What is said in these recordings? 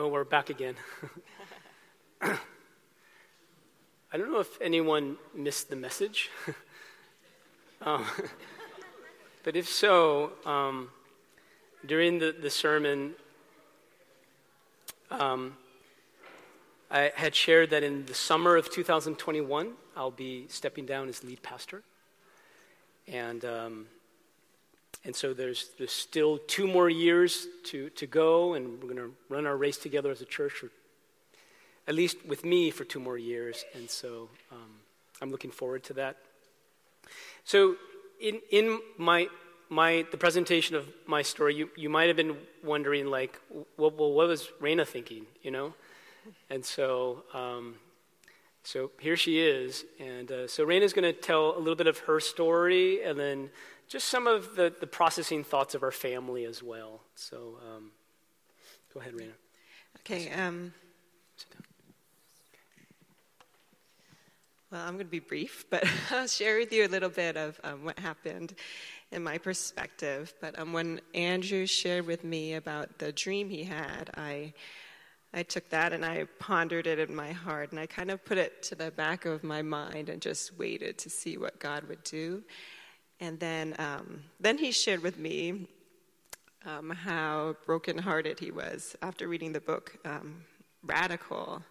Oh, we're back again. I don't know if anyone missed the message, um, but if so, um, during the, the sermon, um, I had shared that in the summer of 2021, I'll be stepping down as lead pastor. And um, and so there's, there's still two more years to, to go, and we're going to run our race together as a church, at least with me, for two more years. And so um, I'm looking forward to that. So, in, in my, my, the presentation of my story, you, you might have been wondering, like, well, well what was Raina thinking, you know? And so, um, so here she is. And uh, so Raina's going to tell a little bit of her story, and then just some of the, the processing thoughts of our family as well. So um, go ahead, Raina. Okay. Um, well, I'm going to be brief, but I'll share with you a little bit of um, what happened in my perspective. But um, when Andrew shared with me about the dream he had, I I took that and I pondered it in my heart, and I kind of put it to the back of my mind and just waited to see what God would do. And then, um, then he shared with me um, how brokenhearted he was after reading the book um, Radical.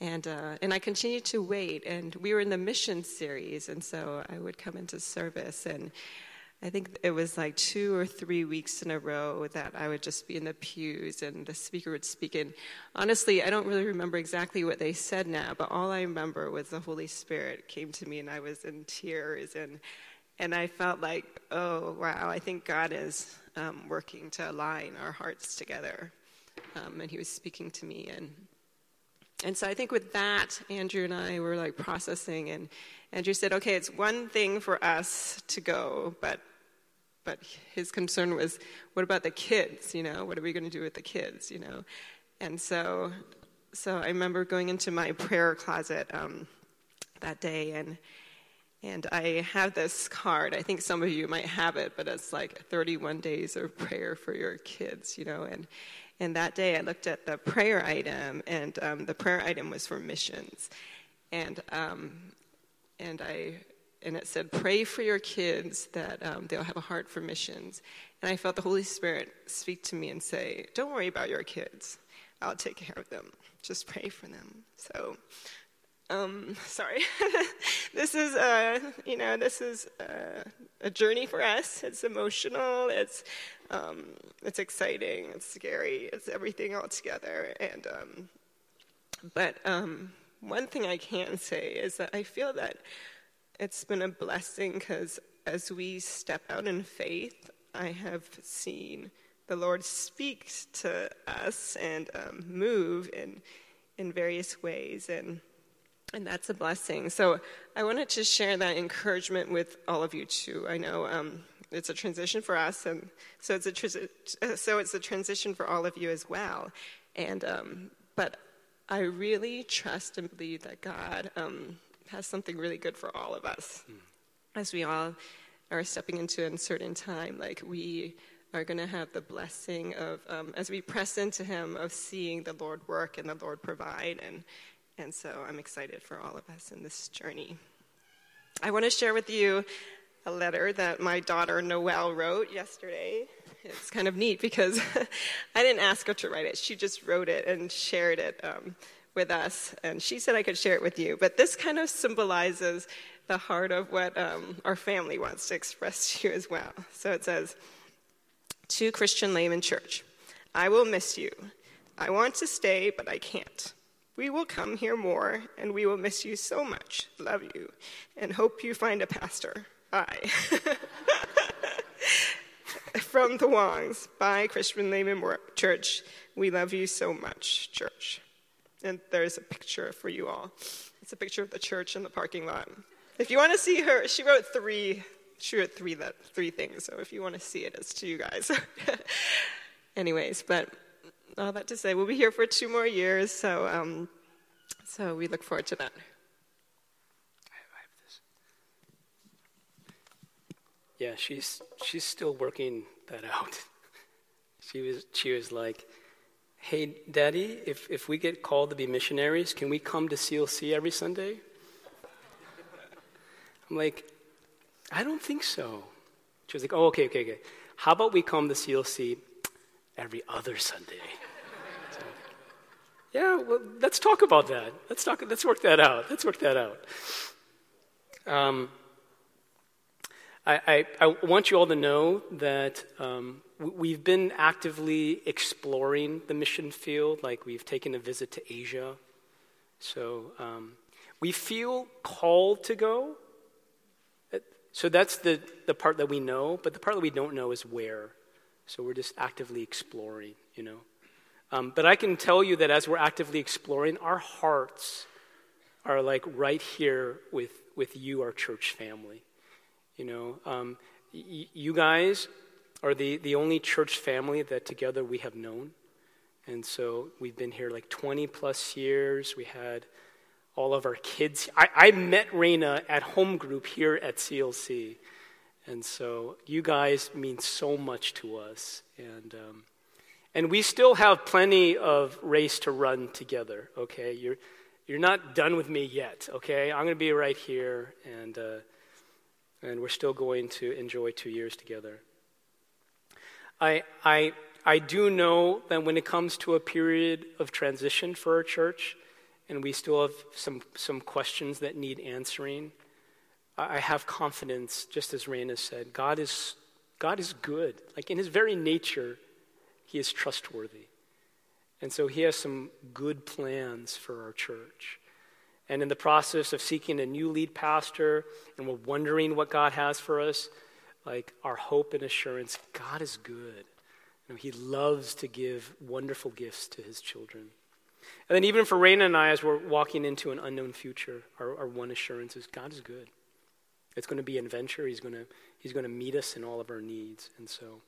And, uh, and I continued to wait. And we were in the mission series, and so I would come into service. And I think it was like two or three weeks in a row that I would just be in the pews and the speaker would speak. And honestly, I don't really remember exactly what they said now, but all I remember was the Holy Spirit came to me and I was in tears. And and I felt like, oh, wow, I think God is um, working to align our hearts together. Um, and he was speaking to me. And, and so I think with that, Andrew and I were like processing. And Andrew said, okay, it's one thing for us to go, but, but his concern was, what about the kids? You know, what are we going to do with the kids? You know? And so, so I remember going into my prayer closet um, that day and and I have this card. I think some of you might have it, but it's like 31 days of prayer for your kids, you know. And, and that day I looked at the prayer item, and um, the prayer item was for missions. And, um, and, I, and it said, Pray for your kids that um, they'll have a heart for missions. And I felt the Holy Spirit speak to me and say, Don't worry about your kids. I'll take care of them. Just pray for them. So um, sorry. this is, uh, you know, this is uh, a journey for us. It's emotional. It's, um, it's exciting. It's scary. It's everything all together. And, um, but um, one thing I can say is that I feel that it's been a blessing because as we step out in faith, I have seen the Lord speak to us and um, move in in various ways and and that's a blessing. So I wanted to share that encouragement with all of you too. I know um, it's a transition for us, and so it's a transi- so it's a transition for all of you as well. And um, but I really trust and believe that God um, has something really good for all of us, mm. as we all are stepping into an uncertain time. Like we are going to have the blessing of, um, as we press into Him, of seeing the Lord work and the Lord provide and and so I'm excited for all of us in this journey. I want to share with you a letter that my daughter Noelle wrote yesterday. It's kind of neat because I didn't ask her to write it. She just wrote it and shared it um, with us. And she said I could share it with you. But this kind of symbolizes the heart of what um, our family wants to express to you as well. So it says To Christian Layman Church, I will miss you. I want to stay, but I can't. We will come here more, and we will miss you so much. Love you, and hope you find a pastor. Bye. From the Wongs, by Christian Layman Church. We love you so much, church. And there's a picture for you all. It's a picture of the church in the parking lot. If you want to see her, she wrote three. She wrote three that three things. So if you want to see it, it's to you guys. Anyways, but all that to say, we'll be here for two more years, so um, so we look forward to that. Yeah, she's she's still working that out. She was she was like, Hey, Daddy, if, if we get called to be missionaries, can we come to CLC every Sunday? I'm like, I don't think so. She was like, oh, okay, okay, okay. How about we come to CLC every other Sunday? So, yeah, well, let's talk about that. Let's talk. Let's work that out. Let's work that out. Um, I, I, I, want you all to know that um, we've been actively exploring the mission field. Like we've taken a visit to Asia, so um, we feel called to go. So that's the, the part that we know, but the part that we don't know is where. So we're just actively exploring, you know. Um, but I can tell you that as we're actively exploring, our hearts are like right here with, with you, our church family. You know, um, y- you guys are the, the only church family that together we have known. And so we've been here like 20 plus years. We had all of our kids. I, I met Raina at home group here at CLC. And so you guys mean so much to us. And, um, and we still have plenty of race to run together, okay? You're, you're not done with me yet, okay? I'm going to be right here, and, uh, and we're still going to enjoy two years together. I, I, I do know that when it comes to a period of transition for our church, and we still have some, some questions that need answering, I have confidence, just as Raina said, God is, God is good. Like in his very nature, he is trustworthy. And so he has some good plans for our church. And in the process of seeking a new lead pastor, and we're wondering what God has for us, like our hope and assurance, God is good. You know, he loves to give wonderful gifts to his children. And then, even for Raina and I, as we're walking into an unknown future, our, our one assurance is God is good. It's going to be an adventure. He's going to, he's going to meet us in all of our needs. And so,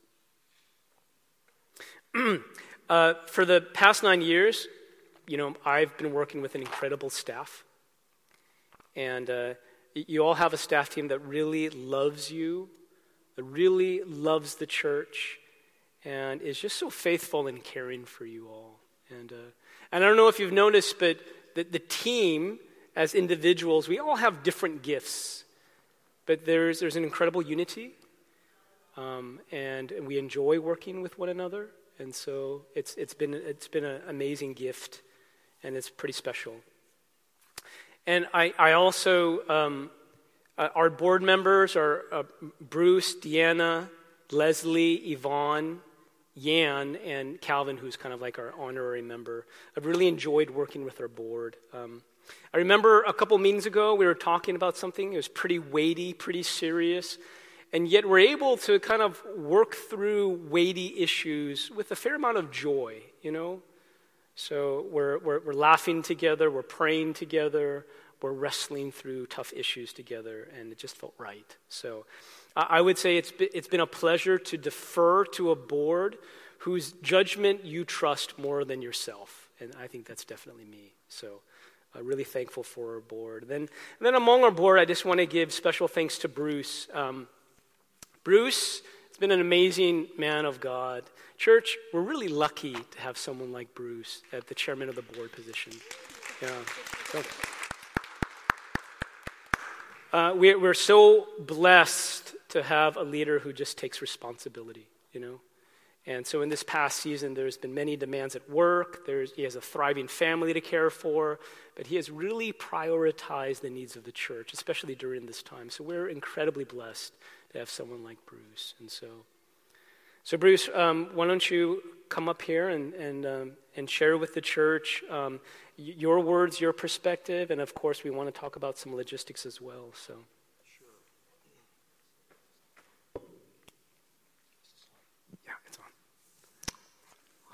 uh, for the past nine years, you know, I've been working with an incredible staff. And uh, you all have a staff team that really loves you, that really loves the church, and is just so faithful in caring for you all. And uh, and I don't know if you've noticed, but the, the team, as individuals, we all have different gifts. But there's, there's an incredible unity, um, and, we enjoy working with one another. And so it's, it's been, it's been an amazing gift, and it's pretty special. And I, I also, um, uh, our board members are uh, Bruce, Deanna, Leslie, Yvonne, Yan and Calvin, who's kind of like our honorary member. I've really enjoyed working with our board. Um, I remember a couple meetings ago, we were talking about something. It was pretty weighty, pretty serious. And yet we're able to kind of work through weighty issues with a fair amount of joy, you know? So we're, we're, we're laughing together, we're praying together, we're wrestling through tough issues together, and it just felt right. So I would say it's it's been a pleasure to defer to a board whose judgment you trust more than yourself. And I think that's definitely me. So uh, really thankful for our board. Then, then among our board, I just want to give special thanks to Bruce. Um, Bruce has been an amazing man of God. Church, we're really lucky to have someone like Bruce at the chairman of the board position. Yeah. So, uh, we, we're so blessed to have a leader who just takes responsibility, you know? And so in this past season, there's been many demands at work. There's, he has a thriving family to care for, but he has really prioritized the needs of the church, especially during this time. So we're incredibly blessed to have someone like Bruce. And so, so Bruce, um, why don't you come up here and, and, um, and share with the church um, your words, your perspective, and of course, we want to talk about some logistics as well. So.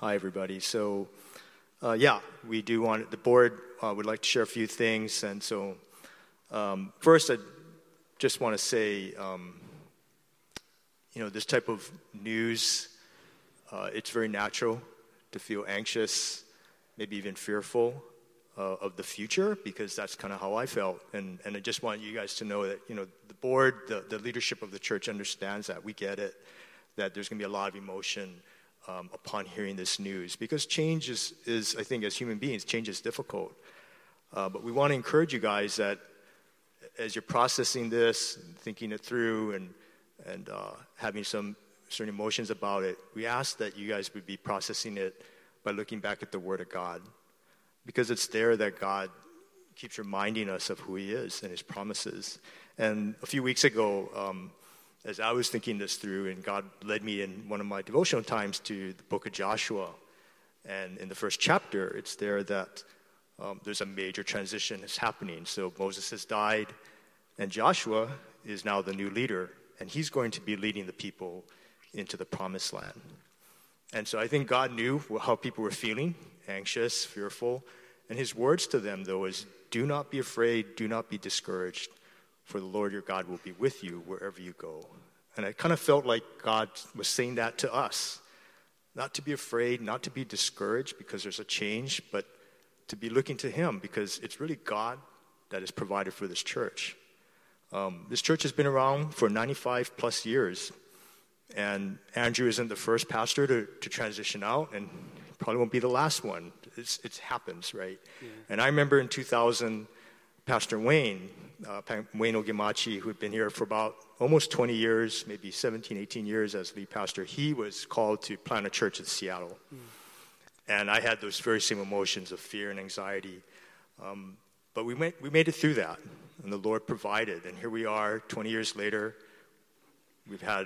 Hi, everybody. So, uh, yeah, we do want the board uh, would like to share a few things, and so um, first, I just want to say, um, you know, this type of news, uh, it's very natural to feel anxious, maybe even fearful uh, of the future, because that's kind of how I felt, and and I just want you guys to know that you know the board, the the leadership of the church understands that. We get it, that there's going to be a lot of emotion um, upon hearing this news because change is, is, I think, as human beings, change is difficult. Uh, but we want to encourage you guys that as you're processing this, thinking it through, and, and uh, having some certain emotions about it, we ask that you guys would be processing it by looking back at the Word of God. Because it's there that God keeps reminding us of who He is and His promises. And a few weeks ago, um, as I was thinking this through, and God led me in one of my devotional times to the book of Joshua. And in the first chapter, it's there that um, there's a major transition that's happening. So Moses has died, and Joshua is now the new leader, and he's going to be leading the people into the promised land. And so I think God knew how people were feeling anxious, fearful. And his words to them, though, is do not be afraid, do not be discouraged, for the Lord your God will be with you wherever you go. And I kind of felt like God was saying that to us. Not to be afraid, not to be discouraged because there's a change, but to be looking to Him because it's really God that has provided for this church. Um, this church has been around for 95 plus years. And Andrew isn't the first pastor to, to transition out, and probably won't be the last one. It's, it happens, right? Yeah. And I remember in 2000, Pastor Wayne, uh, Wayne Ogemachi, who had been here for about almost 20 years, maybe 17, 18 years as lead pastor, he was called to plant a church in Seattle. Mm. And I had those very same emotions of fear and anxiety. Um, but we, went, we made it through that, and the Lord provided. And here we are, 20 years later. We've had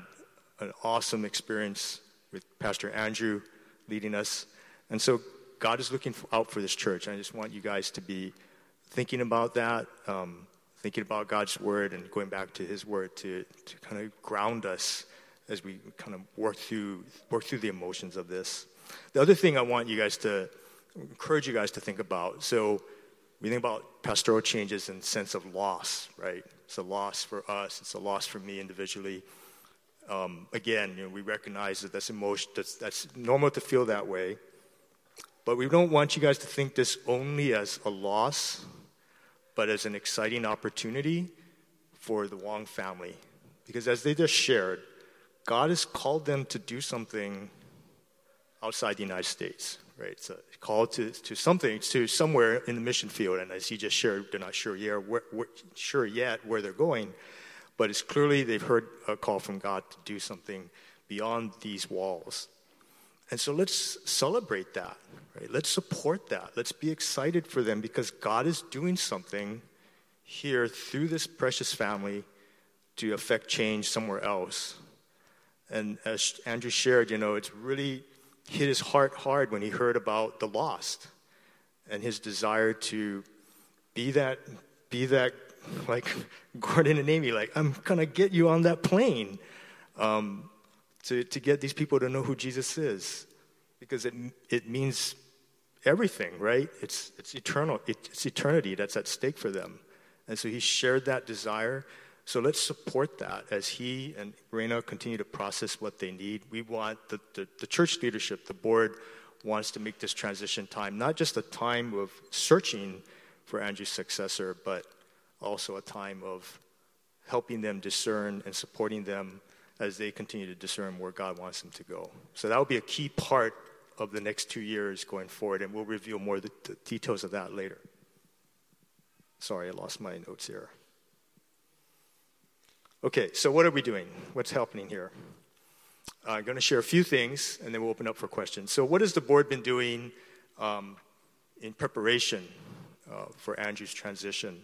an awesome experience with Pastor Andrew leading us. And so God is looking out for this church. I just want you guys to be thinking about that, um, thinking about God's word and going back to his word to, to kind of ground us as we kind of work through, work through the emotions of this. The other thing I want you guys to encourage you guys to think about. So we think about pastoral changes in sense of loss, right? It's a loss for us. It's a loss for me individually um, again, you know, we recognize that that's emotion. That's, that's normal to feel that way, but we don't want you guys to think this only as a loss, but as an exciting opportunity for the Wong family, because as they just shared, God has called them to do something outside the United States, right? So called to, to something, to somewhere in the mission field. And as he just shared, they're not sure yet where, where, sure yet where they're going but it's clearly they've heard a call from God to do something beyond these walls. And so let's celebrate that, right? Let's support that. Let's be excited for them because God is doing something here through this precious family to affect change somewhere else. And as Andrew shared, you know, it's really hit his heart hard when he heard about the lost and his desire to be that be that like Gordon and Amy, like, I'm to get you on that plane um, to, to get these people to know who Jesus is. Because it, it means everything, right? It's, it's eternal. It's eternity that's at stake for them. And so he shared that desire. So let's support that as he and Raina continue to process what they need. We want the, the, the, church leadership, the board wants to make this transition time not just a time of searching for Andrew's successor, but also a time of helping them discern and supporting them as they continue to discern where God wants them to go. So that will be a key part of the next two years going forward, and we'll reveal more the, the details of that later. Sorry, I lost my notes here. Okay, so what are we doing? What's happening here? I'm going to share a few things, and then we'll open up for questions. So, what has the board been doing um, in preparation uh, for Andrew's transition?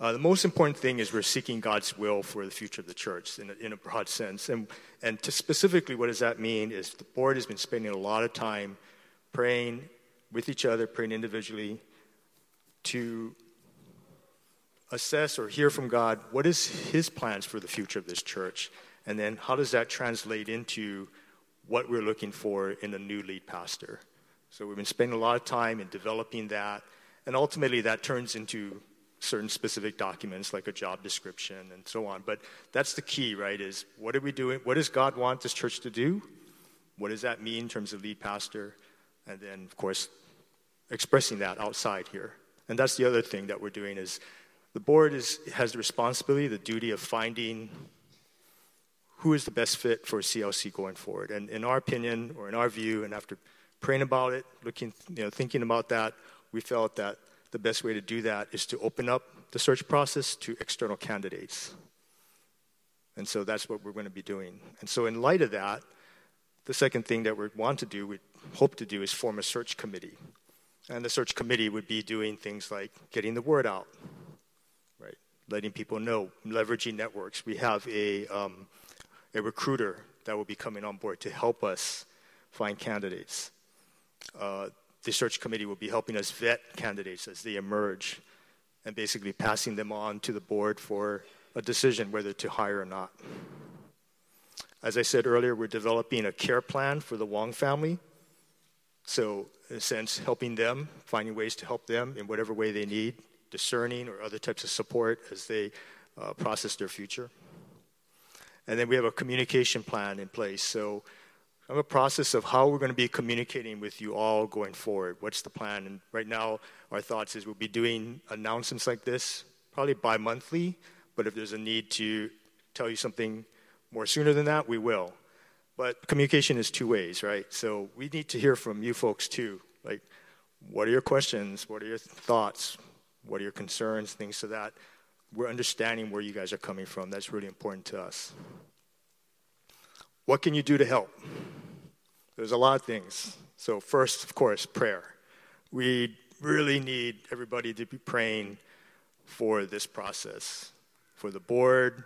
Uh, the most important thing is we're seeking God's will for the future of the church in a, in a broad sense. And, and specifically, what does that mean is the board has been spending a lot of time praying with each other, praying individually to assess or hear from God what is his plans for the future of this church. And then how does that translate into what we're looking for in a new lead pastor? So we've been spending a lot of time in developing that. And ultimately that turns into certain specific documents like a job description and so on. But that's the key, right? Is what are we doing? What does God want this church to do? What does that mean in terms of lead pastor? And then, of course, expressing that outside here. And that's the other thing that we're doing is the board is, has the responsibility, the duty of finding who is the best fit for CLC going forward. And in our opinion, or in our view, and after praying about it, looking, you know, thinking about that, we felt that the best way to do that is to open up the search process to external candidates. And so that's what we're going to be doing. And so, in light of that, the second thing that we want to do, we hope to do, is form a search committee. And the search committee would be doing things like getting the word out, right? Letting people know, leveraging networks. We have a, um, a recruiter that will be coming on board to help us find candidates. Uh, the search committee will be helping us vet candidates as they emerge and basically passing them on to the board for a decision whether to hire or not. As I said earlier, we're developing a care plan for the Wong family. So, in a sense, helping them, finding ways to help them in whatever way they need, discerning or other types of support as they uh, process their future. And then we have a communication plan in place. So, have a process of how we're going to be communicating with you all going forward. What's the plan? And right now, our thoughts is we'll be doing announcements like this probably bi monthly, but if there's a need to tell you something more sooner than that, we will. But communication is two ways, right? So we need to hear from you folks too. Like, what are your questions? What are your thoughts? What are your concerns? Things so that we're understanding where you guys are coming from. That's really important to us. What can you do to help? There's a lot of things. So, first, of course, prayer. We really need everybody to be praying for this process, for the board,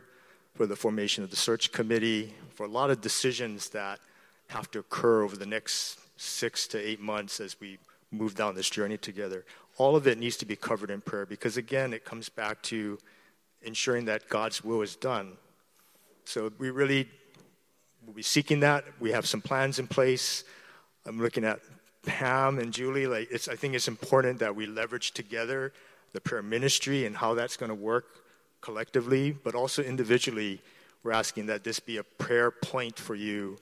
for the formation of the search committee, for a lot of decisions that have to occur over the next six to eight months as we move down this journey together. All of it needs to be covered in prayer because, again, it comes back to ensuring that God's will is done. So we really we'll be seeking that. We have some plans in place. I'm looking at Pam and Julie. Like, it's, I think it's important that we leverage together the prayer ministry and how that's going to work collectively, but also individually. We're asking that this be a prayer point for you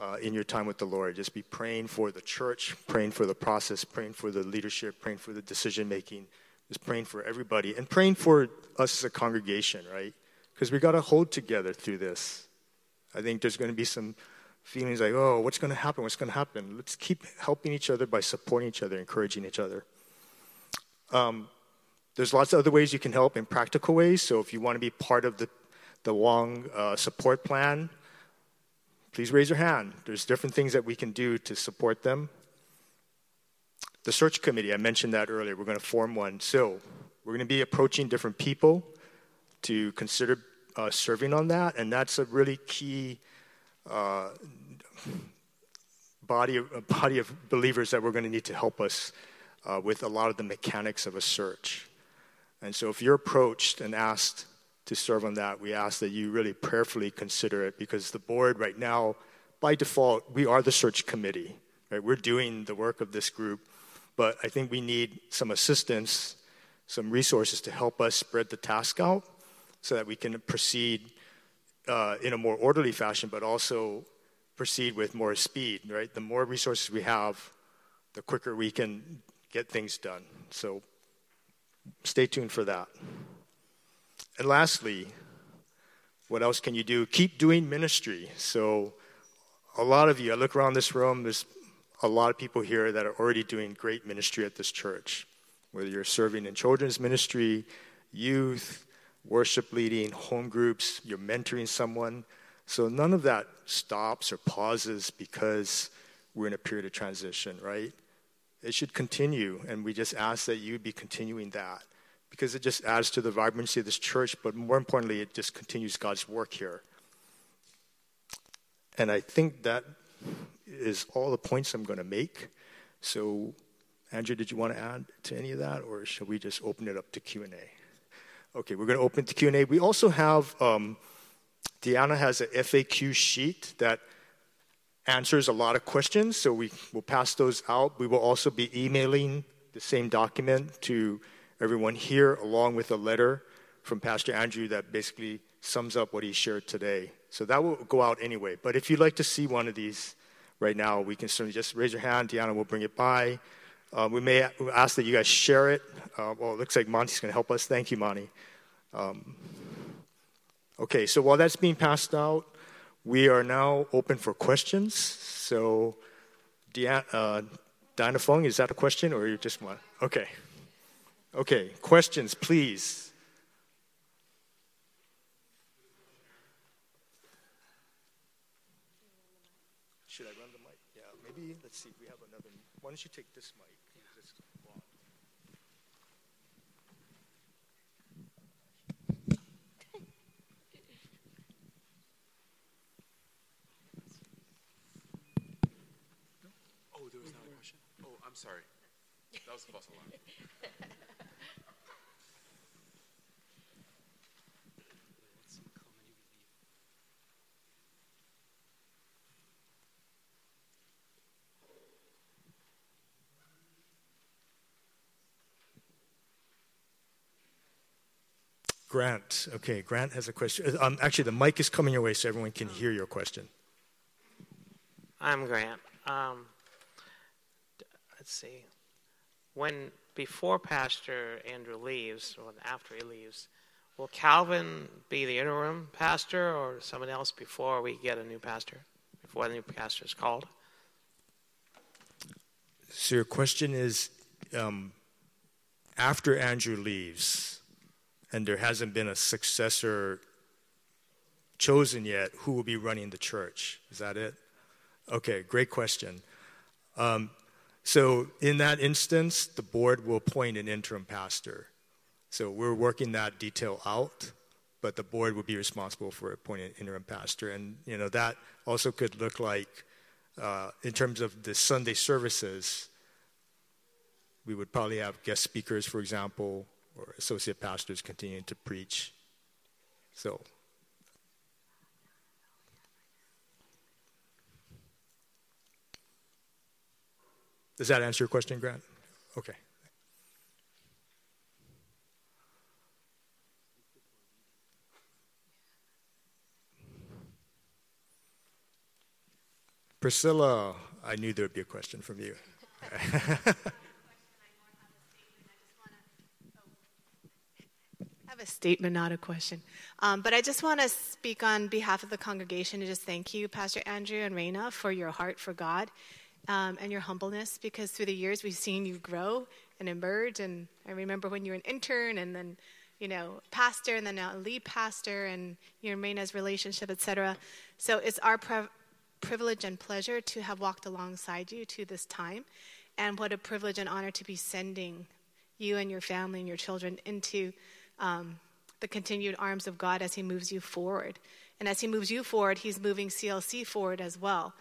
uh, in your time with the Lord. Just be praying for the church, praying for the process, praying for the leadership, praying for the decision making, just praying for everybody, and praying for us as a congregation, right? Because we got to hold together through this. I think there's going to be some feelings like, oh, what's going to happen? What's going to happen? Let's keep helping each other by supporting each other, encouraging each other. Um, there's lots of other ways you can help in practical ways. So if you want to be part of the, the Wong uh, support plan, please raise your hand. There's different things that we can do to support them. The search committee, I mentioned that earlier. We're going to form one. So we're going to be approaching different people to consider uh, serving on that, and that's a really key uh, body body of believers that we're going to need to help us uh, with a lot of the mechanics of a search. And so, if you're approached and asked to serve on that, we ask that you really prayerfully consider it because the board right now, by default, we are the search committee. Right? We're doing the work of this group, but I think we need some assistance, some resources to help us spread the task out so that we can proceed uh, in a more orderly fashion, but also proceed with more speed, right? The more resources we have, the quicker we can get things done. So stay tuned for that. And lastly, what else can you do? Keep doing ministry. So, a lot of you, I look around this room, there's a lot of people here that are already doing great ministry at this church. Whether you're serving in children's ministry, youth, worship leading, home groups, you're mentoring someone. So none of that stops or pauses because we're in a period of transition, right? It should continue, and we just ask that you be continuing that because it just adds to the vibrancy of this church, but more importantly, it just continues God's work here. And I think that is all the points I'm going to make. So, Andrew, did you want to add to any of that, or shall we just open it up to Q and A? Okay, we're going to open to Q&A. We also have, um, Deanna has an FAQ sheet that answers a lot of questions, so we will pass those out. We will also be emailing the same document to everyone here, along with a letter from Pastor Andrew that basically sums up what he shared today. So that will go out anyway. But if you'd like to see one of these right now, we can certainly just raise your hand. Deanna will bring it by. Uh, we may ask that you guys share it. Uh, well, it looks like Monty's going to help us. Thank you, Monty. Um, okay, so while that's being passed out, we are now open for questions. So, Diana, uh, Diana Fung, is that a question or you just want? Okay. Okay, questions, please. Should I run the mic? Yeah, maybe, let's see, we have another. Why don't you take this That was a false alarm. Grant. Okay, Grant has a question. Um, actually, the mic is coming your way so everyone can hear your question. I'm Grant. Um, let's see, when before Pastor Andrew leaves, or after he leaves, will Calvin be the interim pastor or someone else before we get a new pastor, before the new pastor is called? So your question is, um, after Andrew leaves, and there hasn't been a successor chosen yet, who will be running the church? Is that it? Okay, great question. Um, so, in that instance, the board will appoint an interim pastor. So, we're working that detail out, but the board will be responsible for appointing an interim pastor. And, you know, that also could look like, uh, in terms of the Sunday services, we would probably have guest speakers, for example, or associate pastors continuing to preach. So, Does that answer your question, Grant? Okay. Priscilla, I knew there would be a question from you. I have a statement, not a question. Um, but I just want to speak on behalf of the congregation and just thank you, Pastor Andrew and Raina, for your heart for God um, and your humbleness because through the years we've seen you grow and emerge. And I remember when you were an intern and then, you know, pastor and then now a lead pastor and your Mayna's relationship, etc. So it's our privilege and pleasure to have walked alongside you to this time. And what a privilege and honor to be sending you and your family and your children into um, the continued arms of God as He moves you forward. And as He moves you forward, He's moving CLC forward as well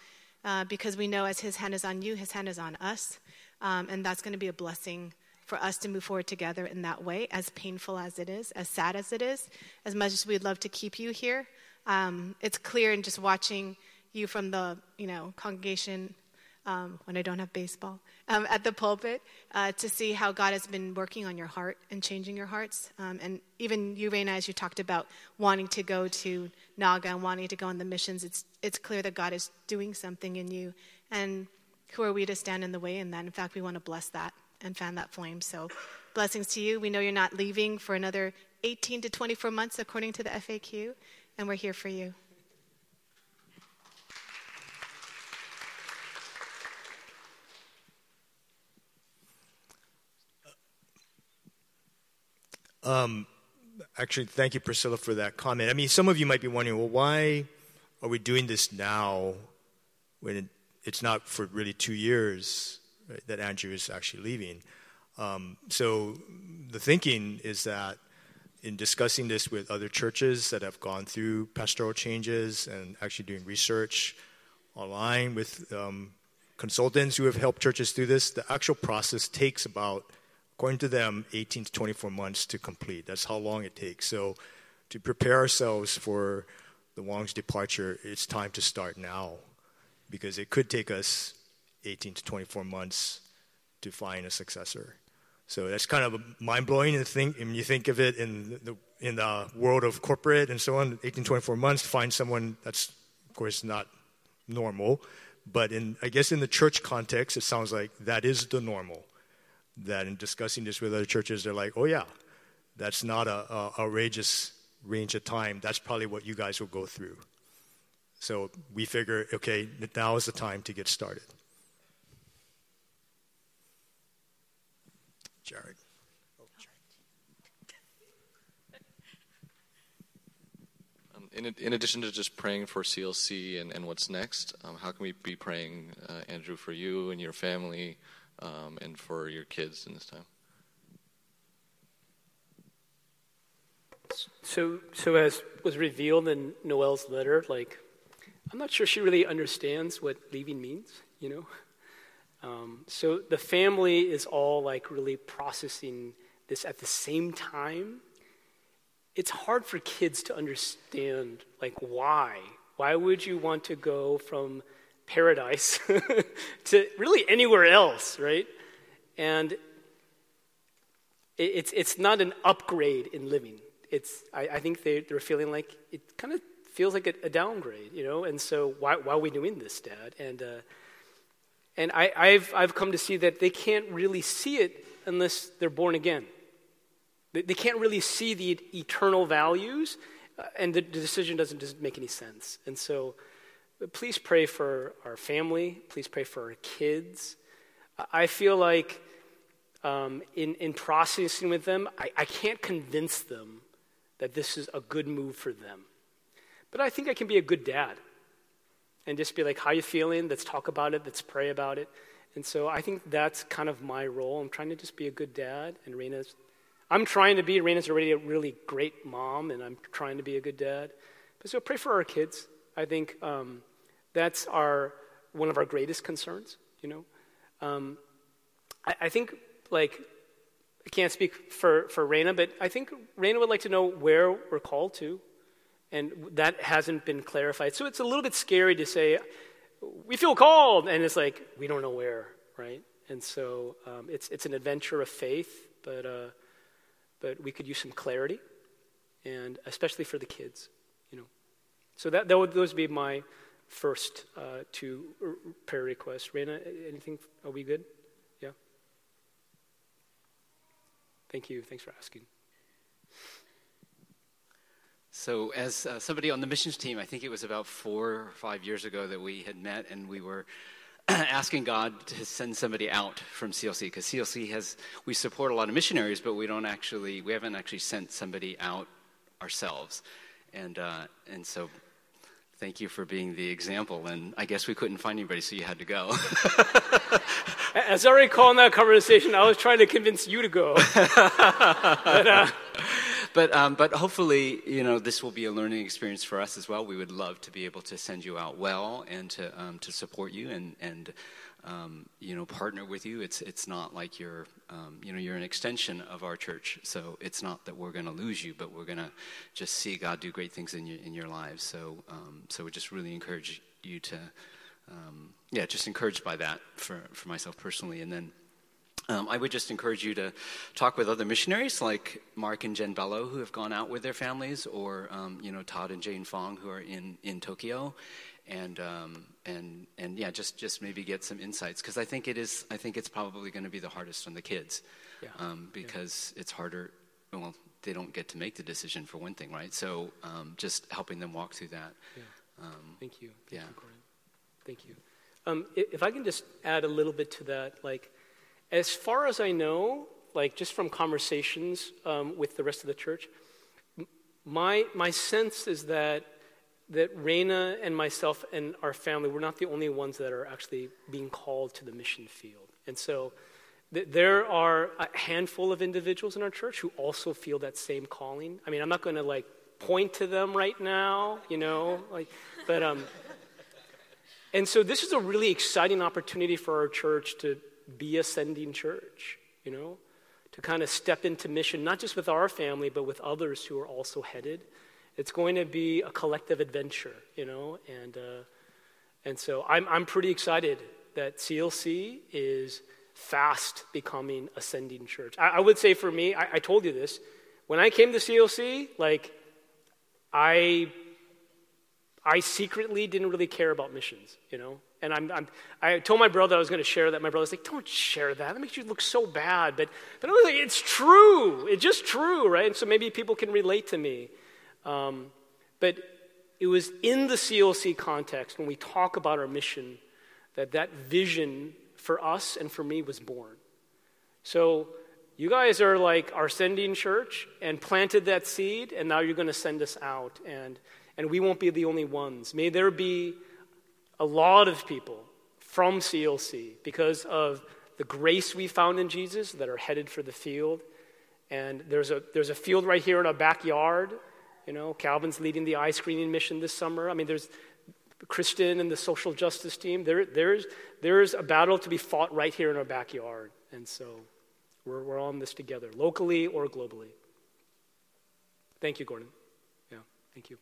uh, because we know as His hand is on you, His hand is on us. Um, and that's going to be a blessing for us to move forward together in that way, as painful as it is, as sad as it is, as much as we'd love to keep you here. Um, it's clear in just watching you from the you know congregation um, when I don't have baseball um, at the pulpit uh, to see how God has been working on your heart and changing your hearts. Um, and even you, Raina, as you talked about wanting to go to Naga and wanting to go on the missions, it's, it's clear that God is doing something in you. And who are we to stand in the way in that? In fact, we want to bless that and fan that flame. So, blessings to you. We know you're not leaving for another 18 to 24 months, according to the FAQ, and we're here for you. Um, actually, thank you, Priscilla, for that comment. I mean, some of you might be wondering, well, why are we doing this now when it, it's not for really two years right, that Andrew is actually leaving? Um, so the thinking is that in discussing this with other churches that have gone through pastoral changes and actually doing research online with um, consultants who have helped churches through this, the actual process takes about according to them, 18 to 24 months to complete. That's how long it takes. So, to prepare ourselves for the Wong's departure, it's time to start now because it could take us 18 to 24 months to find a successor. So that's kind of mind blowing to think. When you think of it in the in the world of corporate and so on, 18, to 24 months to find someone that's of course not normal, but in I guess in the church context, it sounds like that is the normal that in discussing this with other churches, they're like, oh, yeah, that's not a, outrageous range of time. That's probably what you guys will go through. So we figure, okay, now is the time to get started. Jared. Um, in, in addition to just praying for CLC and, and what's next, um, how can we be praying, uh, Andrew, for you and your family um, and for your kids in this time? So, so as was revealed in Noelle's letter, like, I'm not sure she really understands what leaving means, you know? Um, so the family is all like really processing this at the same time. It's hard for kids to understand, like, why. Why would you want to go from paradise to really anywhere else, right? And it's, it's not an upgrade in living. It's, I, I think they, they're feeling like it kind of feels like a, a, downgrade, you know? And so why, why are we doing this, Dad? And, uh, and I, I've, I've come to see that they can't really see it unless they're born again. They, they can't really see the eternal values, uh, and the, the, decision doesn't, doesn't make any sense. And so please pray for our family. Please pray for our kids. I feel like um, in, in processing with them, I, I can't convince them that this is a good move for them. But I think I can be a good dad and just be like, how you feeling? Let's talk about it. Let's pray about it. And so I think that's kind of my role. I'm trying to just be a good dad, and Raina's. I'm trying to be. Raina's already a really great mom, and I'm trying to be a good dad. But so pray for our kids. I think um, that's our one of our greatest concerns. You know, um, I, I, think like I can't speak for for Raina, but I think Raina would like to know where we're called to. And that hasn't been clarified. So it's a little bit scary to say, we feel called, and it's like, we don't know where, right? And so um, it's, it's an adventure of faith, but, uh, but we could use some clarity, and especially for the kids, you know. So that, that would, those would be my first uh, two prayer requests. Raina, anything? Are we good? Yeah? Thank you. Thanks for asking. So, as uh, somebody on the missions team, I think it was about four or five years ago that we had met and we were asking God to send somebody out from CLC because CLC has, we support a lot of missionaries, but we don't actually, we haven't actually sent somebody out ourselves. And, uh, and so, thank you for being the example. And I guess we couldn't find anybody, so you had to go. As I recall in that conversation, I was trying to convince you to go. but, uh, but, um, but hopefully, you know, this will be a learning experience for us as well. We would love to be able to send you out well and to, um, to support you and, and um, you know, partner with you. It's, it's not like you're, um, you know, you're an extension of our church. So it's not that we're going to lose you, but we're going to just see God do great things in your, in your lives. So, um, so we just really encourage you to, um, yeah, just encouraged by that for, for myself personally. And then, um, I would just encourage you to talk with other missionaries like Mark and Jen Bello, who have gone out with their families, or um, you know Todd and Jane Fong, who are in, in Tokyo, and um, and and yeah, just just maybe get some insights because I think it is I think it's probably going to be the hardest on the kids, yeah. Um, because yeah. it's harder. Well, they don't get to make the decision for one thing, right? So um, just helping them walk through that. Yeah. Um, Thank you. Thank yeah. You, Thank you. if I can just add a little bit to that, like as far as I know, like just from conversations um, with the rest of the church, my, my sense is that, that Raina and myself and our family, we're not the only ones that are actually being called to the mission field. And so th- there are a handful of individuals in our church who also feel that same calling. I mean, I'm not going to like point to them right now, you know, like, but, um, and so this is a really exciting opportunity for our church to be ascending church, you know, to kind of step into mission, not just with our family, but with others who are also headed. It's going to be a collective adventure, you know, and, uh, and so I'm, I'm pretty excited that CLC is fast becoming ascending church. I, I would say for me, I, I told you this, when I came to CLC, like, I I secretly didn't really care about missions, you know. And I'm, I'm, i told my brother I was going to share that. My brother's like, don't share that. That makes you look so bad. But, but I was like, it's true. It's just true, right? And so maybe people can relate to me. Um, but it was in the CLC context when we talk about our mission that that vision for us and for me was born. So you guys are like our sending church and planted that seed, and now you're going to send us out. And, and we won't be the only ones. May there be a lot of people from CLC because of the grace we found in Jesus that are headed for the field. And there's a, there's a field right here in our backyard. You know, Calvin's leading the eye screening mission this summer. I mean, there's Kristen and the social justice team. There, there's, there's a battle to be fought right here in our backyard. And so. We're, we're on this together, locally or globally. Thank you, Gordon. Yeah, thank you.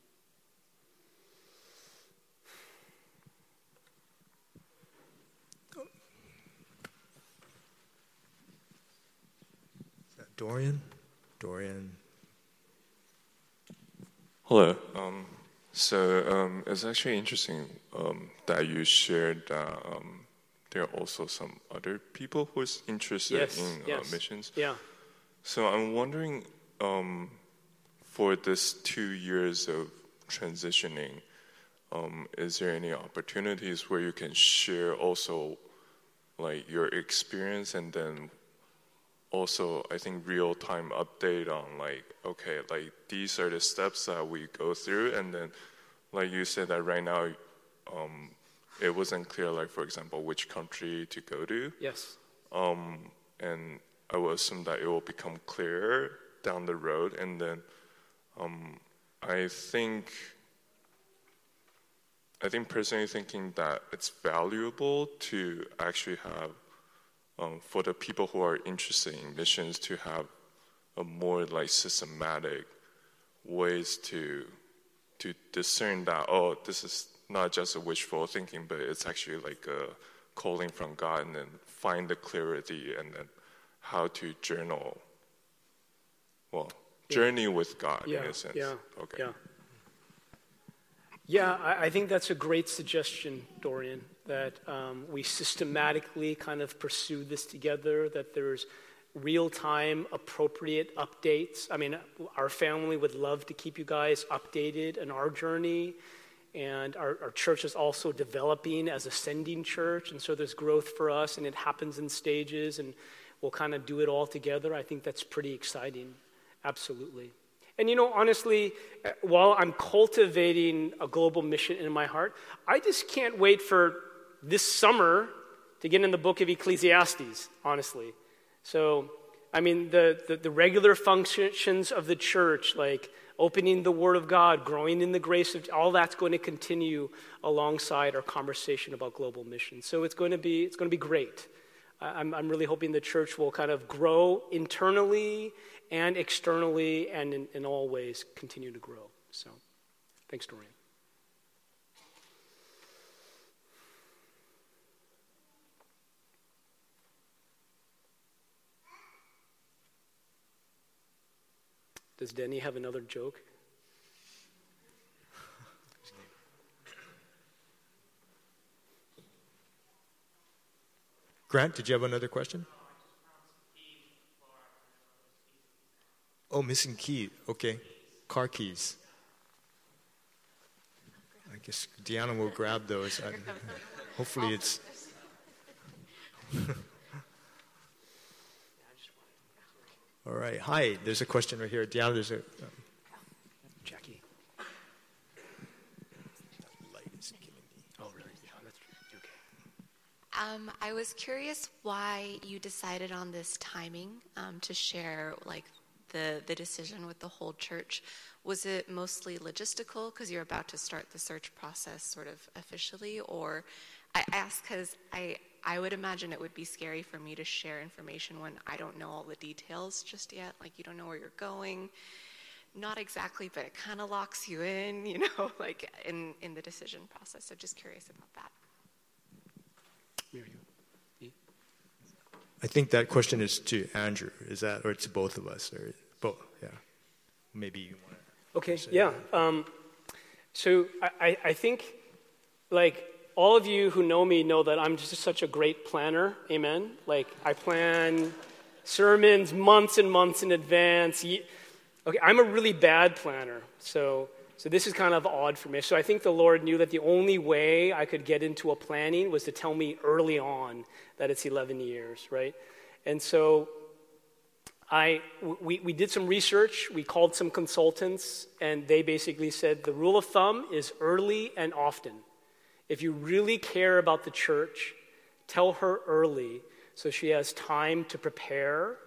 Dorian? Dorian. Hello. Um, so um, it's actually interesting um, that you shared that um, there are also some other people who's interested yes, in yes. Uh, missions. Yeah. So I'm wondering, um, for this two years of transitioning, um, is there any opportunities where you can share also, like your experience, and then also I think real time update on like, okay, like these are the steps that we go through, and then, like you said that right now. Um, it wasn't clear, like for example, which country to go to. Yes. Um, and I will assume that it will become clearer down the road, and then um, I think. I think personally thinking that it's valuable to actually have, um, for the people who are interested in missions, to have a more like systematic ways to to discern that oh this is not just a wishful thinking, but it's actually like a calling from God and then find the clarity and then how to journal. Well, journey with God yeah, in a sense. Yeah. Okay. Yeah. Yeah, I, I think that's a great suggestion, Dorian, that um, we systematically kind of pursue this together, that there's real time, appropriate updates. I mean, our family would love to keep you guys updated on our journey and our, our, church is also developing as a sending church and so there's growth for us and it happens in stages and we'll kind of do it all together. I think that's pretty exciting. Absolutely and you know honestly uh, while i'm cultivating a global mission in my heart i just can't wait for this summer to get in the book of ecclesiastes honestly so i mean the, the, the regular functions of the church like opening the Word of God, growing in the grace of all that's going to continue alongside our conversation about global mission. So it's going to be it's going to be great. I'm, I'm really hoping the church will kind of grow internally and externally, and in, in all ways continue to grow. So, thanks, Dorian. Does Denny have another joke? Grant, did you have another question? Oh, missing key. Okay. Car keys. I guess Deanna will grab those. I, hopefully it's. All right. Hi. There's a question right here. Deanna, there's a. Um, Jackie. Oh, really? Yeah, that's okay. Um, I was curious why you decided on this timing um, to share, like, the the decision with the whole church. Was it mostly logistical because you're about to start the search process, sort of officially, or I ask because I I would imagine it would be scary for me to share information when I don't know all the details just yet. Like, you don't know where you're going. Not exactly, but it kind of locks you in, you know, like in, in the decision process. So, just curious about that. I think that question is to Andrew. Is that, or to both of us, or both? Yeah. Maybe you want to. Okay. Yeah. Um, so I, I think, like all of you who know me know that I'm just such a great planner. Amen. Like I plan sermons months and months in advance. Okay, I'm a really bad planner. So So this is kind of odd for me. So I think the Lord knew that the only way I could get into a planning was to tell me early on that it's 11 years, right? And so I, we, we did some research, we called some consultants, and they basically said the rule of thumb is early and often. If you really care about the church, tell her early so she has time to prepare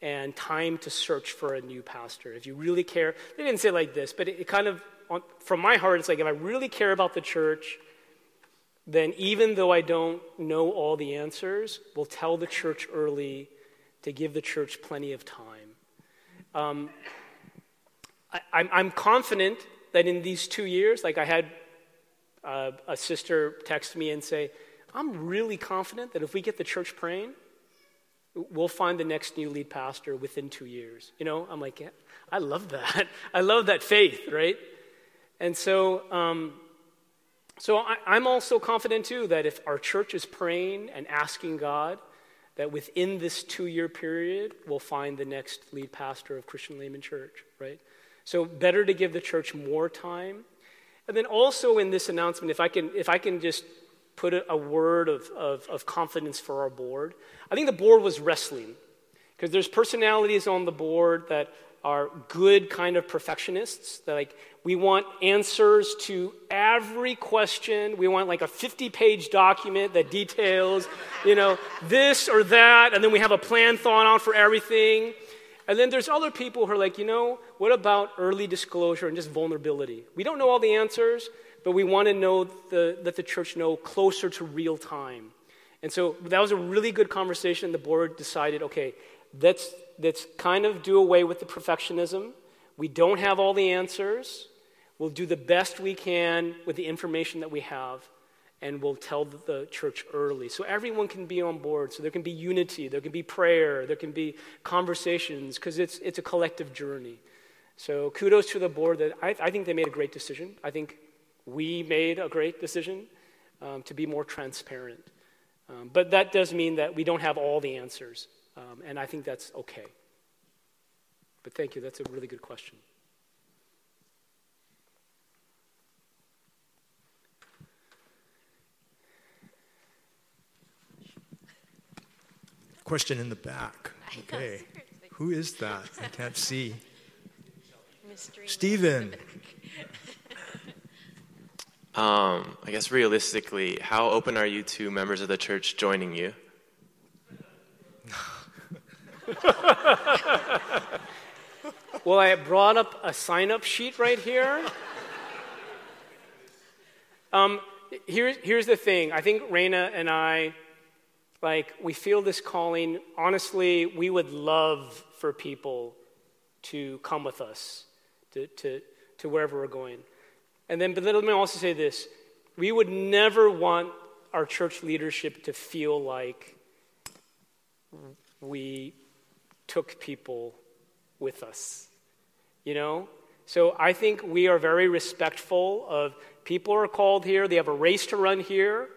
and time to search for a new pastor. If you really care, they didn't say like this, but it, it kind of, from my heart, it's like if I really care about the church, then even though I don't know all the answers, we'll tell the church early to give the church plenty of time. Um, I, am confident that in these two years, like I had uh, a sister text me and say, I'm really confident that if we get the church praying, we'll find the next new lead pastor within two years. You know, I'm like, yeah, I love that. I love that faith, right? And so, um, so I, I'm also confident too that if our church is praying and asking God, that within this two year period, we'll find the next lead pastor of Christian Layman Church, right? So, better to give the church more time. And then also in this announcement, if I can, if I can just put a, a word of, of, of confidence for our board, I think the board was wrestling because there's personalities on the board that are good kind of perfectionists like we want answers to every question. We want like a 50 page document that details you know this or that and then we have a plan thought out for everything. And then there's other people who are like you know what about early disclosure and just vulnerability? We don't know all the answers but we want to know the, let the church know closer to real time. And so that was a really good conversation. The board decided okay let's let's kind of do away with the perfectionism. We don't have all the answers. We'll do the best we can with the information that we have, and we'll tell the church early. So everyone can be on board. So there can be unity, there can be prayer, there can be conversations, because it's, it's a collective journey. So kudos to the board that I, I think they made a great decision. I think we made a great decision um, to be more transparent. Um, but that does mean that we don't have all the answers. Um, and I think that's okay. But thank you, that's a really good question. Question in the back. Okay. Who is that? I can't see. Stephen. Um, I guess realistically, how open are you to members of the church joining you? Well, I brought up a sign up sheet right here. Um, here's, here's the thing I think Raina and I, like, we feel this calling. Honestly, we would love for people to come with us to, to, to wherever we're going. And then, but let me also say this we would never want our church leadership to feel like we took people with us. You know? So I think we are very respectful of people are called here, they have a race to run here.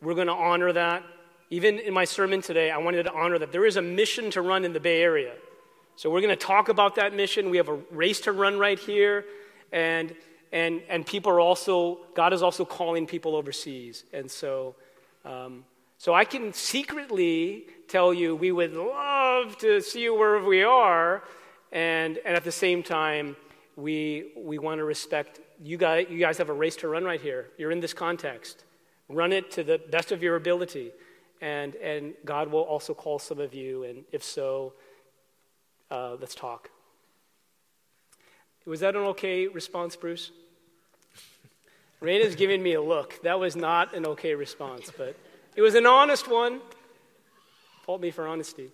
We're going to honor that. Even in my sermon today, I wanted to honor that there is a mission to run in the Bay Area. So we're going to talk about that mission. We have a race to run right here. And, and, and people are also, God is also calling people overseas. And so, um, so I can secretly tell you we would love to see you wherever we are, and, and at the same time, we, we want to respect you guys, you guys have a race to run right here. You're in this context. Run it to the best of your ability. And, and God will also call some of you, and if so, uh, let's talk. Was that an okay response, Bruce? Raina's giving me a look. That was not an okay response, but. It was an honest one. Fault me for honesty.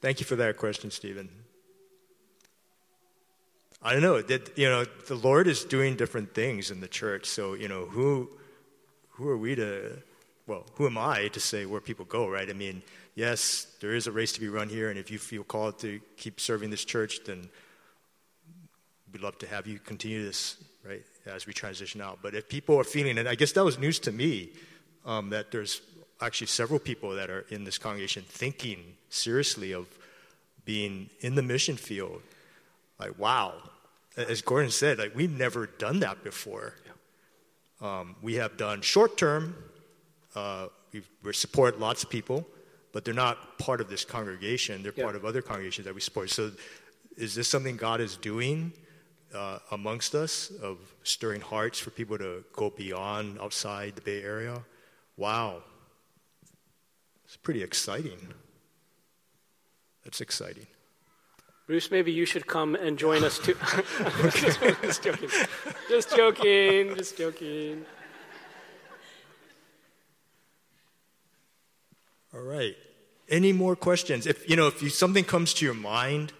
Thank you for that question, Stephen. I don't know that you know the Lord is doing different things in the church. So you know who who are we to well who am I to say where people go, right? I mean, yes, there is a race to be run here, and if you feel called to keep serving this church, then we'd love to have you continue this, right? as we transition out. But if people are feeling, and I guess that was news to me, um, that there's actually several people that are in this congregation thinking seriously of being in the mission field. Like, wow, as Gordon said, like we've never done that before. Um, we have done short term. Uh, we support lots of people, but they're not part of this congregation. They're Yeah. part of other congregations that we support. So, is this something God is doing uh, amongst us of stirring hearts for people to go beyond outside the Bay Area? Wow, it's pretty exciting. That's exciting. Bruce, maybe you should come and join us too. just joking. Just joking. Just joking. All right. Any more questions? If you know, if you, something comes to your mind,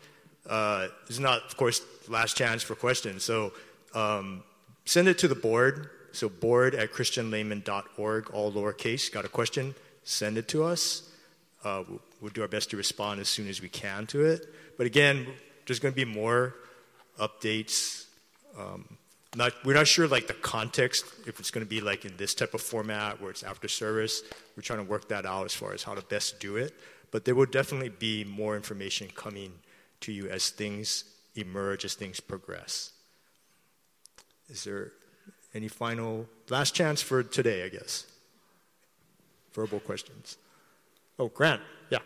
uh, this is not, of course, last chance for questions. So um, send it to the board. So board at christianlayman.org, all lowercase. Got a question? Send it to us. Uh, we'll, we'll do our best to respond as soon as we can to it. But again, there's going to be more updates. Um, not, we're not sure like the context if it's going to be like in this type of format where it's after service. We're trying to work that out as far as how to best do it. But there will definitely be more information coming to you as things emerge, as things progress. Is there any final last chance for today? I guess verbal questions. Oh, Grant, yeah.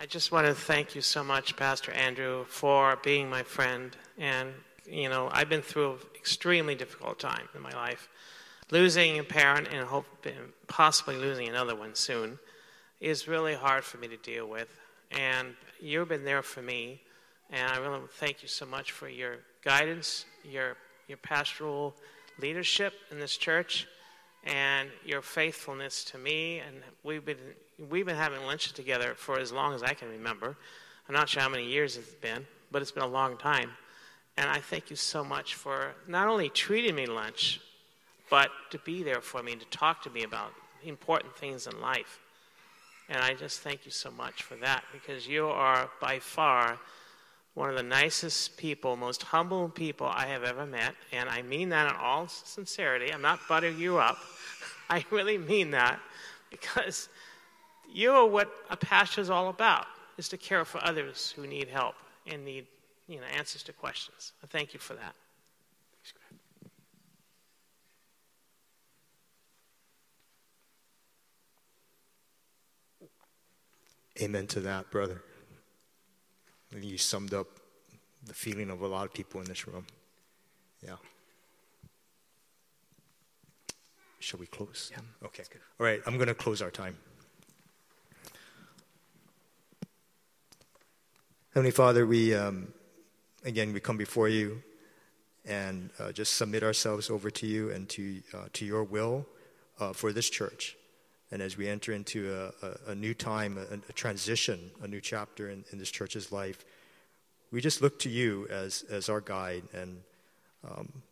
I just want to thank you so much, Pastor Andrew, for being my friend. And, you know, I've been through an extremely difficult time in my life. Losing a parent and hope, possibly losing another one soon is really hard for me to deal with. And you've been there for me. And I really thank you so much for your guidance, your, your pastoral leadership in this church, and your faithfulness to me. And we've been, we've been having lunch together for as long as I can remember. I'm not sure how many years it's been, but it's been a long time. And I thank you so much for not only treating me lunch, but to be there for me, and to talk to me about important things in life. And I just thank you so much for that because you are by far one of the nicest people, most humble people I have ever met. And I mean that in all sincerity. I'm not buttering you up. I really mean that because you are what a pastor is all about, is to care for others who need help and need you know, answers to questions. I thank you for that. Amen to that, brother. I think you summed up the feeling of a lot of people in this room. Yeah. Shall we close? Yeah. Okay. All right, I'm going to close our time. Heavenly Father, we, um, again, we come before you and uh, just submit ourselves over to you and to, uh, to your will uh, for this church. And as we enter into a, a, a new time, a, a, transition, a new chapter in, in, this church's life, we just look to you as, as our guide and um,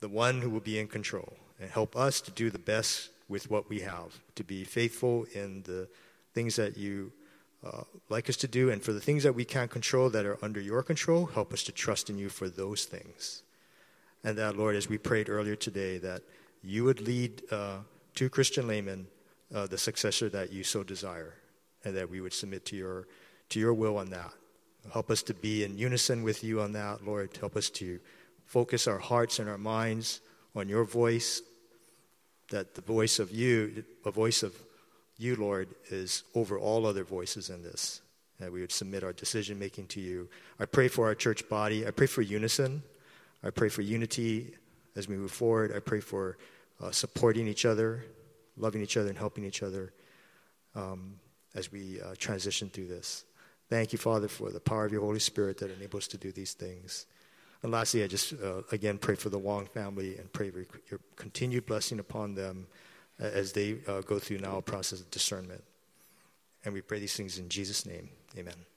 the one who will be in control and help us to do the best with what we have, to be faithful in the things that you uh, like us to do, and for the things that we can't control that are under your control, help us to trust in you for those things. And that, Lord, as we prayed earlier today, that you would lead uh, to Christian Layman uh, the successor that you so desire, and that we would submit to your, to your will on that. Help us to be in unison with you on that, Lord. Help us to focus our hearts and our minds on your voice, that the voice of you, the voice of you, Lord, is over all other voices in this. That we would submit our decision making to you. I pray for our church body. I pray for unison. I pray for unity as we move forward. I pray for uh, supporting each other, loving each other, and helping each other um, as we uh, transition through this. Thank you, Father, for the power of your Holy Spirit that enables us to do these things. And lastly, I just uh, again pray for the Wong family and pray for your continued blessing upon them as they uh, go through now a process of discernment. And we pray these things in Jesus' name. Amen.